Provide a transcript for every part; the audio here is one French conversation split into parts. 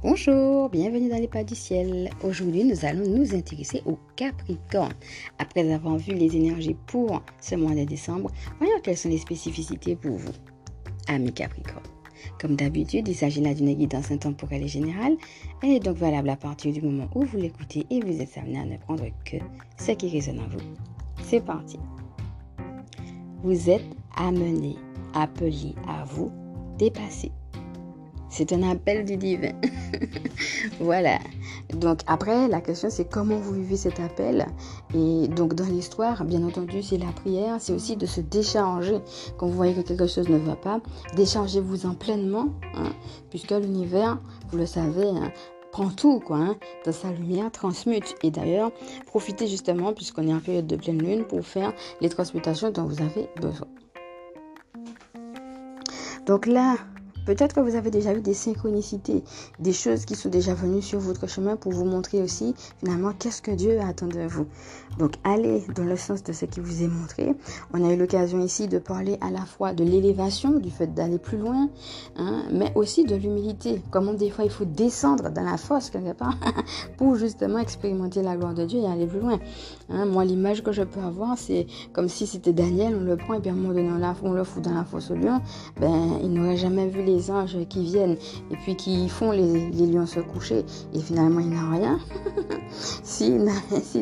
Bonjour, bienvenue dans les pas du ciel. Aujourd'hui, nous allons nous intéresser au Capricorne. Après avoir vu les énergies pour ce mois de décembre, voyons quelles sont les spécificités pour vous, amis Capricorne. Comme d'habitude, il s'agit là d'une guidance intemporelle et générale. Elle est donc valable à partir du moment où vous l'écoutez et vous êtes amené à ne prendre que ce qui résonne en vous. C'est parti. Vous êtes amené, appelé à vous dépasser c'est un appel du divin. voilà. Donc après, la question c'est comment vous vivez cet appel? Et donc dans l'histoire, bien entendu, c'est la prière, c'est aussi de se décharger. Quand vous voyez que quelque chose ne va pas, déchargez-vous en pleinement, hein, puisque l'univers, vous le savez, hein, prend tout quoi, hein, dans sa lumière, transmute. Et d'ailleurs, profitez justement, puisqu'on est en période de pleine lune, pour faire les transmutations dont vous avez besoin. Donc là, Peut-être que vous avez déjà eu des synchronicités, des choses qui sont déjà venues sur votre chemin pour vous montrer aussi finalement qu'est-ce que Dieu attend de vous. Donc allez dans le sens de ce qui vous est montré. On a eu l'occasion ici de parler à la fois de l'élévation, du fait d'aller plus loin, hein, mais aussi de l'humilité. Comment des fois il faut descendre dans la fosse quelque part pour justement expérimenter la gloire de Dieu et aller plus loin. Hein, moi l'image que je peux avoir c'est comme si c'était Daniel, on le prend et puis à un moment donné on, le fout dans la fosse au lion, ben il n'aurait jamais vu les anges qui viennent et puis qui font les, lions se coucher et finalement il n'a rien s'il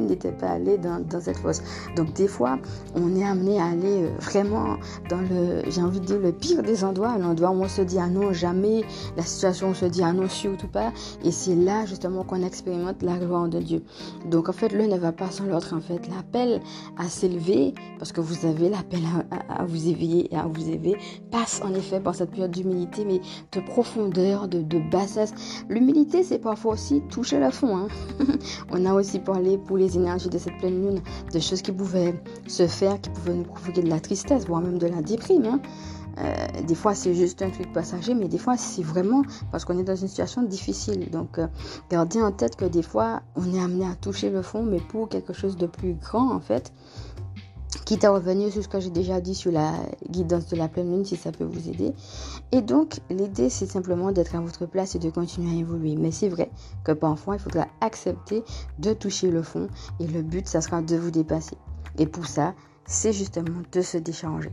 n'était pas allé dans, cette fosse. Donc des fois, on est amené à aller euh, vraiment dans le, j'ai envie de dire, le pire des endroits, l'endroit où on se dit ah non, jamais, la situation on se dit ah non, surtout pas. Et c'est là justement qu'on expérimente la gloire de Dieu. Donc en fait, l'un ne va pas sans l'autre. En fait, l'appel à s'élever, parce que vous avez l'appel à, à, vous éveiller et à vous élever, passe en effet par cette période d'humilité mais de profondeur, de, bassesse. L'humilité, c'est parfois aussi toucher le fond. Hein. On a aussi parlé pour les énergies de cette pleine lune de choses qui pouvaient se faire, qui pouvaient nous provoquer de la tristesse, voire même de la déprime. Hein. Euh, des fois, c'est juste un truc passager, mais des fois, c'est vraiment parce qu'on est dans une situation difficile. Donc, euh, gardez en tête que des fois, on est amené à toucher le fond, mais pour quelque chose de plus grand, en fait. Quitte à revenir sur ce que j'ai déjà dit sur la guidance de la pleine lune, si ça peut vous aider. Et donc, l'idée, c'est simplement d'être à votre place et de continuer à évoluer. Mais c'est vrai que parfois, il faudra accepter de toucher le fond. Et le but, ça sera de vous dépasser. Et pour ça, c'est justement de se décharger.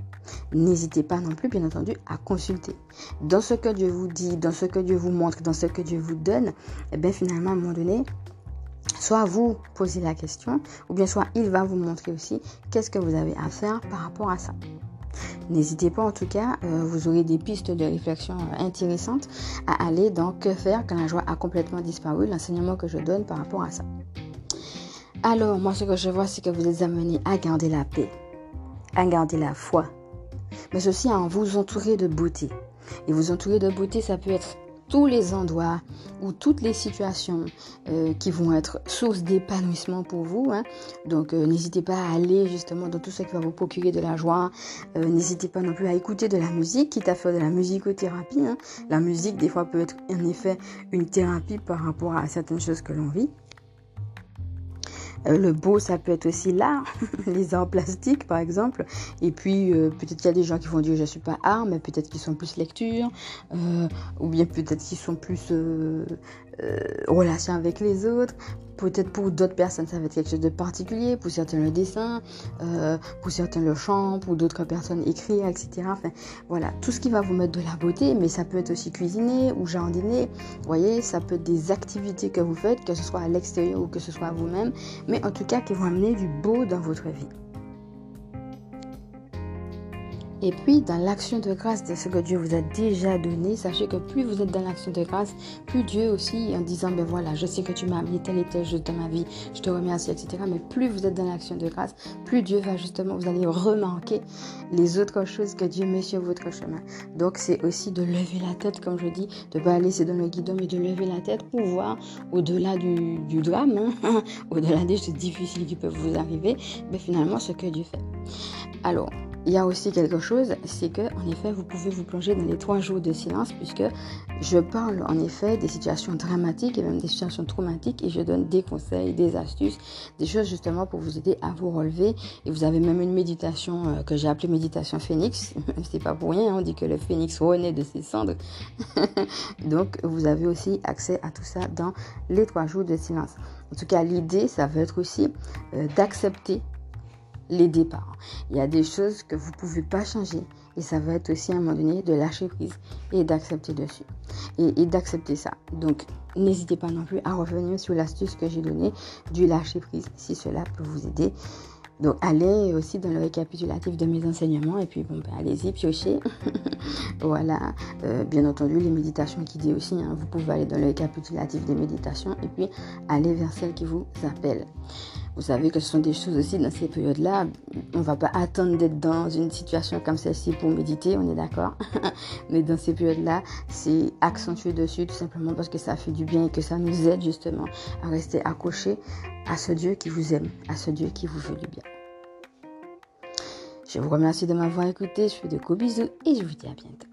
N'hésitez pas non plus, bien entendu, à consulter. Dans ce que Dieu vous dit, dans ce que Dieu vous montre, dans ce que Dieu vous donne, eh bien finalement, à un moment donné, soit vous posez la question, ou bien soit il va vous montrer aussi qu'est-ce que vous avez à faire par rapport à ça. N'hésitez pas en tout cas, euh, vous aurez des pistes de réflexion euh, intéressantes à aller dans Que faire quand la joie a complètement disparu, l'enseignement que je donne par rapport à ça. Alors, moi ce que je vois, c'est que vous êtes amené à garder la paix, à garder la foi, mais aussi à vous entourer de beauté. Et vous entourer de beauté, ça peut être tous les endroits ou toutes les situations euh, qui vont être source d'épanouissement pour vous. Hein. Donc euh, n'hésitez pas à aller justement dans tout ce qui va vous procurer de la joie. Euh, n'hésitez pas non plus à écouter de la musique, quitte à faire de la musicothérapie. Hein. La musique des fois peut être en effet une thérapie par rapport à certaines choses que l'on vit. Euh, le beau, ça peut être aussi l'art, les arts plastiques par exemple. Et puis euh, peut-être qu'il y a des gens qui vont dire je ne suis pas art, mais peut-être qu'ils sont plus lecture, euh, ou bien peut-être qu'ils sont plus relation avec les autres. Peut-être pour d'autres personnes, ça va être quelque chose de particulier. Pour certains, le dessin, pour certains, le chant, pour d'autres personnes, écrire, etc. Enfin, voilà, tout ce qui va vous mettre de la beauté, mais ça peut être aussi cuisiner ou jardiner. Vous voyez, ça peut être des activités que vous faites, que ce soit à l'extérieur ou que ce soit à vous-même mais en tout cas qui vont amener du beau dans votre vie. Et puis, dans l'action de grâce de ce que Dieu vous a déjà donné, sachez que plus vous êtes dans l'action de grâce, plus Dieu aussi, en disant, ben voilà, je sais que tu m'as amené tel et tel chose dans ma vie, je te remercie, etc. Mais plus vous êtes dans l'action de grâce, plus Dieu va justement, vous allez remarquer les autres choses que Dieu met sur votre chemin. Donc, c'est aussi de lever la tête, comme je dis, de ne pas laisser dans le guidon, mais de lever la tête pour voir au-delà du, drame, hein, au-delà des choses difficiles qui peuvent vous arriver, mais finalement, ce que Dieu fait. Alors, il y a aussi quelque chose, c'est que en effet, vous pouvez vous plonger dans les trois jours de silence, puisque je parle en effet des situations dramatiques et même des situations traumatiques, et je donne des conseils, des astuces, des choses justement pour vous aider à vous relever. Et vous avez même une méditation euh, que j'ai appelée méditation phénix. c'est pas pour rien, hein, on dit que le phénix renaît de ses cendres. Donc, vous avez aussi accès à tout ça dans les trois jours de silence. En tout cas, l'idée, ça va être aussi euh, d'accepter les départs. Il y a des choses que vous ne pouvez pas changer. Et ça va être aussi à un moment donné de lâcher prise et d'accepter dessus. Et, d'accepter ça. Donc, n'hésitez pas non plus à revenir sur l'astuce que j'ai donnée du lâcher prise si cela peut vous aider. Donc, allez aussi dans le récapitulatif de mes enseignements et puis, bon, ben, allez-y, piochez. voilà. Euh, bien entendu, les méditations guidées aussi. Hein. vous pouvez aller dans le récapitulatif des méditations et puis aller vers celles qui vous appellent. Vous savez que ce sont des choses aussi dans ces périodes-là. On ne va pas attendre d'être dans une situation comme celle-ci pour méditer, on est d'accord. Mais dans ces périodes-là, c'est accentuer dessus tout simplement parce que ça fait du bien et que ça nous aide justement à rester accrochés à ce Dieu qui vous aime, à ce Dieu qui vous veut du bien. Je vous remercie de m'avoir écouté. Je fais de gros bisous et je vous dis à bientôt.